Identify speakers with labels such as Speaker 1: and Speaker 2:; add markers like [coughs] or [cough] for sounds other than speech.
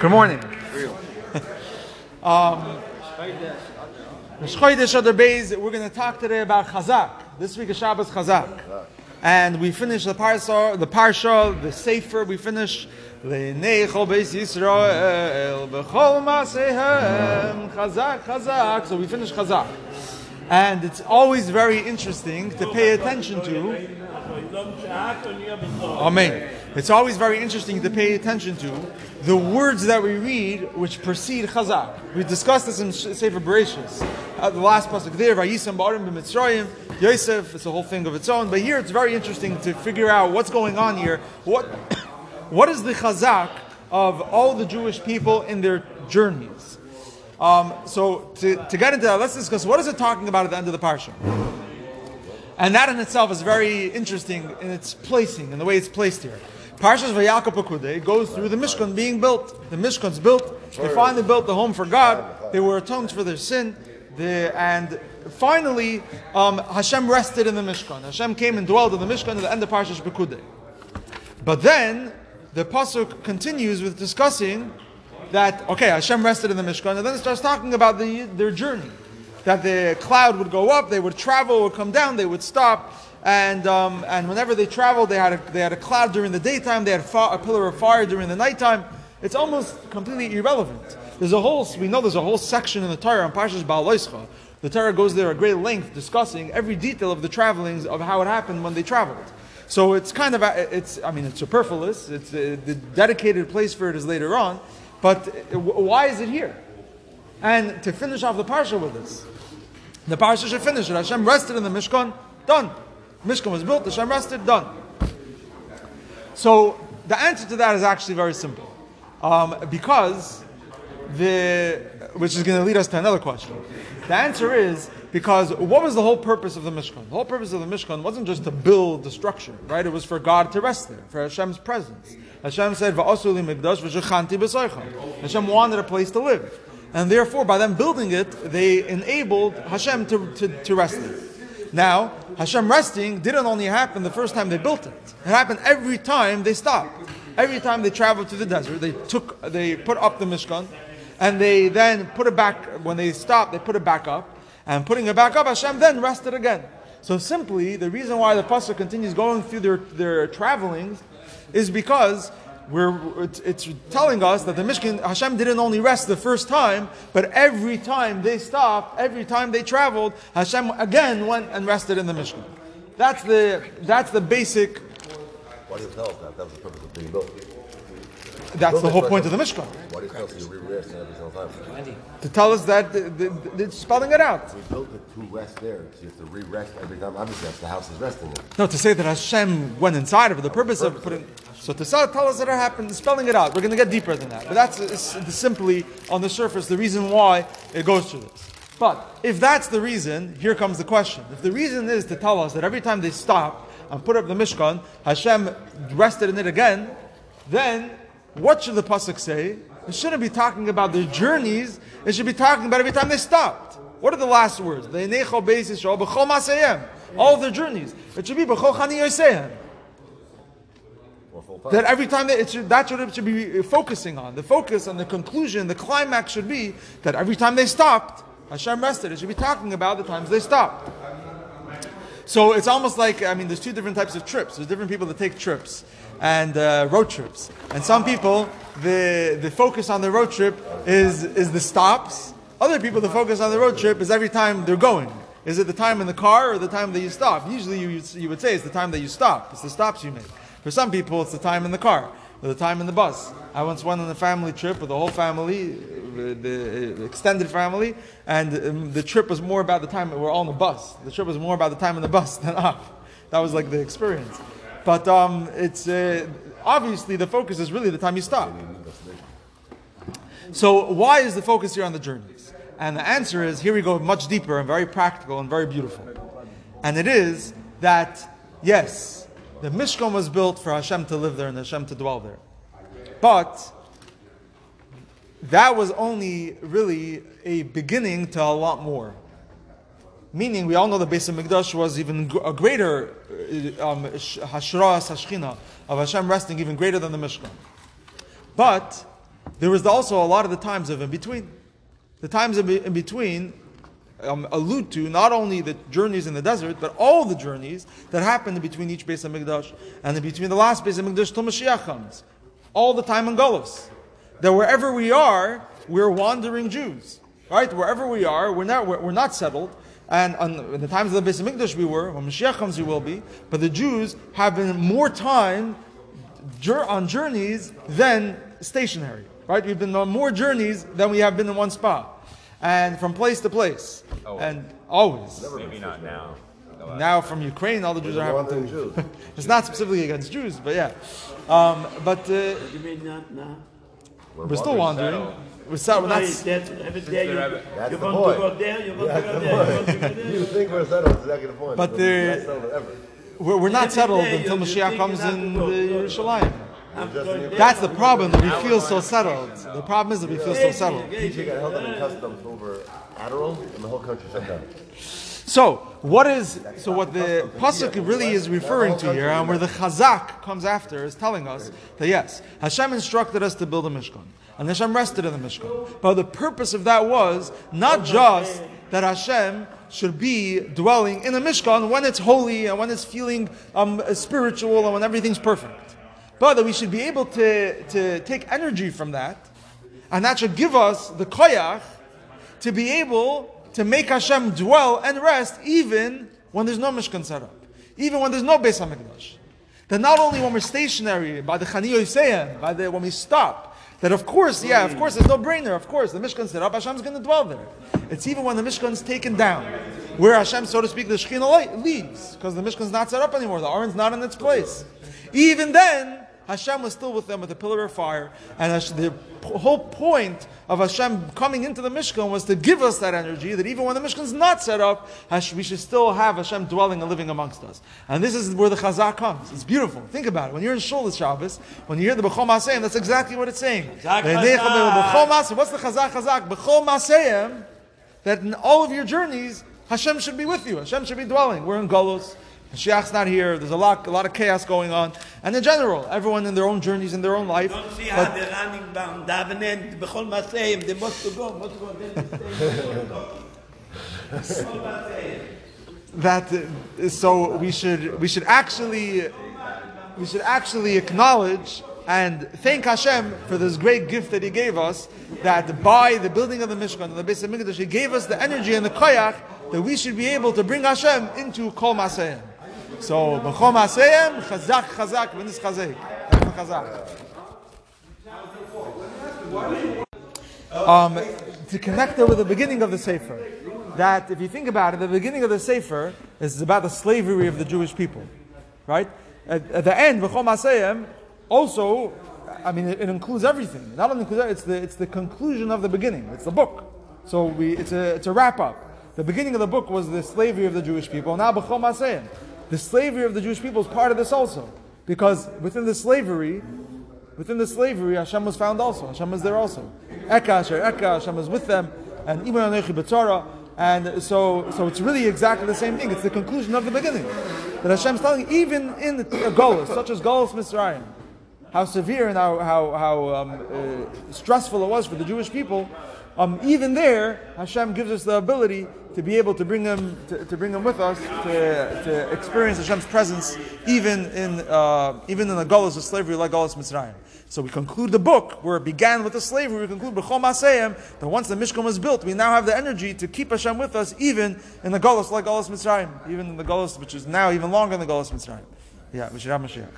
Speaker 1: Good morning. um, Other we're going to talk today about Chazak. This week is Shabbos Chazak. And we finish the parsha, the parsha, the sefer, we finish L'neichol Beis Yisrael, B'chol Masehem, Chazak, Chazak. So we finish Chazak. And it's always very interesting to pay attention to. Amen. It's always very interesting to pay attention to the words that we read which precede Chazak. We discussed this in Sefer Bereshis. Uh, the last pasuk there, Vayisam Ba'arim b'Mitzrayim, Yosef, it's a whole thing of its own. But here it's very interesting to figure out what's going on here. What, [coughs] what is the Chazak of all the Jewish people in their journeys? Um, so to, to get into that, let's discuss what is it talking about at the end of the parsha. And that in itself is very interesting in its placing, and the way it's placed here. Parshas Vayakhel Pekude goes through the Mishkan being built. The Mishkan's built. They finally built the home for God. They were atoned for their sin. The, and finally, um, Hashem rested in the Mishkan. Hashem came and dwelled in the Mishkan at the end of Parshas Pekude. But then the pasuk continues with discussing that okay, Hashem rested in the Mishkan, and then it starts talking about the, their journey. That the cloud would go up, they would travel, would come down, they would stop and um, and whenever they traveled, they had a, they had a cloud during the daytime, they had a pillar of fire during the nighttime. It's almost completely irrelevant. There's a whole we know there's a whole section in the Torah on Parshas Ba'aloischa. The Torah goes there at great length discussing every detail of the travelings of how it happened when they traveled. So it's kind of it's I mean it's superfluous. It's uh, the dedicated place for it is later on, but uh, why is it here? And to finish off the parsha with this, the parsha should finish it. Hashem rested in the Mishkan, done. Mishkan was built, the Shem rested, done. So the answer to that is actually very simple. Um, because the, which is going to lead us to another question. The answer is because what was the whole purpose of the Mishkan? The whole purpose of the Mishkan wasn't just to build the structure, right? It was for God to rest there, for Hashem's presence. Hashem said, Hashem wanted a place to live. And therefore, by them building it, they enabled Hashem to, to, to rest there. Now, Hashem resting didn't only happen the first time they built it. It happened every time they stopped. Every time they traveled to the desert, they took, they put up the Mishkan, and they then put it back. When they stopped, they put it back up, and putting it back up, Hashem then rested again. So simply, the reason why the pasuk continues going through their their travelings is because we're, it's, it's, telling us that the Mishkan, Hashem didn't only rest the first time, but every time they stopped, every time they traveled, Hashem again went and rested in the Mishkan. That's the, that's the basic.
Speaker 2: Why do you tell us that? That was the purpose of being built.
Speaker 1: That's the whole point of the Mishkan.
Speaker 2: Why do you tell us you re-rest every single time?
Speaker 1: To tell us that the, the, the, spelling it out.
Speaker 2: We built it to rest there, so you have to re-rest every time. Obviously, that's the house is resting in.
Speaker 1: No, to say that Hashem went inside of it, the purpose, of putting. So to tell us that it happened, spelling it out, we're going to get deeper than that. But that's simply on the surface the reason why it goes through this. But if that's the reason, here comes the question. If the reason is to tell us that every time they stopped and put up the Mishkan, Hashem rested in it again, then what should the pasuk say? It shouldn't be talking about their journeys. It should be talking about every time they stopped. What are the last words? All of their journeys. It should be that every time they, it should, that's what it should be focusing on. The focus and the conclusion, the climax should be that every time they stopped, Hashem rested. It should be talking about the times they stopped. So it's almost like I mean, there's two different types of trips. There's different people that take trips and uh, road trips, and some people the the focus on the road trip is is the stops. Other people, the focus on the road trip is every time they're going. Is it the time in the car or the time that you stop? Usually, you, you would say it's the time that you stop. It's the stops you make. For some people, it's the time in the car or the time in the bus. I once went on a family trip with the whole family, the extended family, and um, the trip was more about the time we were all on the bus. The trip was more about the time in the bus [laughs] than up. That was like the experience. But um, it's uh, obviously the focus is really the time you stop. So why is the focus here on the journeys? And the answer is here we go much deeper and very practical and very beautiful. And it is that yes, the Mishkan was built for Hashem to live there and Hashem to dwell there. But that was only really a beginning to a lot more. Meaning, we all know the Beis Hamikdash was even a greater uh, um, Hashchina of Hashem resting, even greater than the Mishkan. But there was also a lot of the times of in between. The times in between um, allude to not only the journeys in the desert, but all the journeys that happened between each Beis Hamikdash and between the last Beis Hamikdash till Mashiach comes. All the time in Golos. That wherever we are, we're wandering Jews. Right? Wherever we are, we're not, we're, we're not settled. And on, in the times of the Beis Hamikdash we were, when Mashiach comes we will be, but the Jews have been more time on journeys than stationary. Right? We've been on more journeys than we have been in one spot. And from place to place. And always.
Speaker 3: Maybe not now.
Speaker 1: Now from Ukraine, all the Jews are having to.
Speaker 2: Jews.
Speaker 1: it's not specifically against Jews, but yeah. Um, but uh,
Speaker 4: You mean not now?
Speaker 1: we're still wandering.
Speaker 3: settled.
Speaker 1: We're, settled, we're
Speaker 4: Why
Speaker 1: not,
Speaker 4: is that every day you,
Speaker 3: That's
Speaker 4: you
Speaker 2: the
Speaker 4: want
Speaker 2: point.
Speaker 4: to go there, you want
Speaker 2: That's
Speaker 4: to go
Speaker 2: the
Speaker 4: there, you want to go there.
Speaker 2: You think we're settled, that's exactly the point.
Speaker 1: But
Speaker 2: We're not settled ever.
Speaker 1: we're, we're not settled
Speaker 4: day
Speaker 1: until
Speaker 4: you- you
Speaker 1: Mashiach comes in
Speaker 4: to go.
Speaker 1: the Yerushalayim.
Speaker 4: I'm
Speaker 2: Just
Speaker 4: going
Speaker 2: in-
Speaker 4: there.
Speaker 1: That's the problem, that we feel so settled. The problem is that we feel so settled.
Speaker 2: PJ got held up in customs over Adderall, and the whole country shut down.
Speaker 1: So, what is so what the pasuk really is referring to here, and where the Chazak comes after, is telling us that yes, Hashem instructed us to build a mishkan, and Hashem rested in the mishkan. But the purpose of that was not just that Hashem should be dwelling in a mishkan when it's holy and when it's feeling um, spiritual and when everything's perfect, but that we should be able to to take energy from that, and that should give us the koyach to be able to make Hashem dwell and rest even when there's no Mishkan set up, even when there's no Beis Hamikdash. That not only when we're stationary by the Chani Yoseyim, by the when we stop, that of course, yeah, of course, there's no brainer. Of course, the Mishkan set up, Hashem's going to dwell there. It's even when the Mishkan's taken down, where Hashem, so to speak, the Shekhinah leaves because the Mishkan's not set up anymore. The Aron's not in its place. Even then, Hashem was still with them with a pillar of fire, and Hash- the whole point of Hashem coming into the Mishkan was to give us that energy that even when the Mishkan's not set up, Hash- we should still have Hashem dwelling and living amongst us. And this is where the Chazak comes. It's beautiful. Think about it. When you're in Shul this Shabbos, when you hear the Bechol Masayim, that's exactly what it's saying.
Speaker 4: Chazak,
Speaker 1: Bechol
Speaker 4: Chazak.
Speaker 1: Mas- What's the Chazak Chazak? Bechol Masayim, that in all of your journeys, Hashem should be with you. Hashem should be dwelling. We're in Golos. And not here. There's a lot, a lot of chaos going on. And in general, everyone in their own journeys, in their own life. [laughs] That, so we should, we should actually, we should actually acknowledge and thank Hashem for this great gift that He gave us. That by the building of the Mishkan and the Beis Hamikdash, He gave us the energy and the koyach that we should be able to bring Hashem into Kol Masayin. So B'chol Masayim, Chazak Chazak, V'nis Chazek, Chazak. um, to connect it with the beginning of the Sefer. That, if you think about it, the beginning of the Sefer is about the slavery of the Jewish people. Right? At, at the end, V'chol Masayim, also, I mean, it, it includes everything. Not only includes it's the, it's the conclusion of the beginning. It's the book. So we, it's a, it's a wrap up. The beginning of the book was the slavery of the Jewish people. Now, B'chol Masayim. The slavery of the Jewish people is part of this also. Because within the slavery, Within the slavery, Hashem was found also. Hashem was there also. Eka, Asher Eka, Hashem was with them, and Iman Anechi B'tzarah. And so, so it's really exactly the same thing. It's the conclusion of the beginning. That Hashem's telling, even in a Golos, such as Golos Mitzrayim, how severe and how, how, how um, uh, stressful it was for the Jewish people, um, even there, Hashem gives us the ability to be able to bring them to, to bring them with us to, to experience Hashem's presence, even in uh, even in the Golos of slavery like Golos Mitzrayim. So we conclude the book where it began with the slavery. We conclude B'chol Masayim that once the Mishkan was built, we now have the energy to keep Hashem with us, even in the Golos like Golos Mitzrayim, even in the Golos which is now even longer than the Golos Mitzrayim. Yeah, have Mashiach.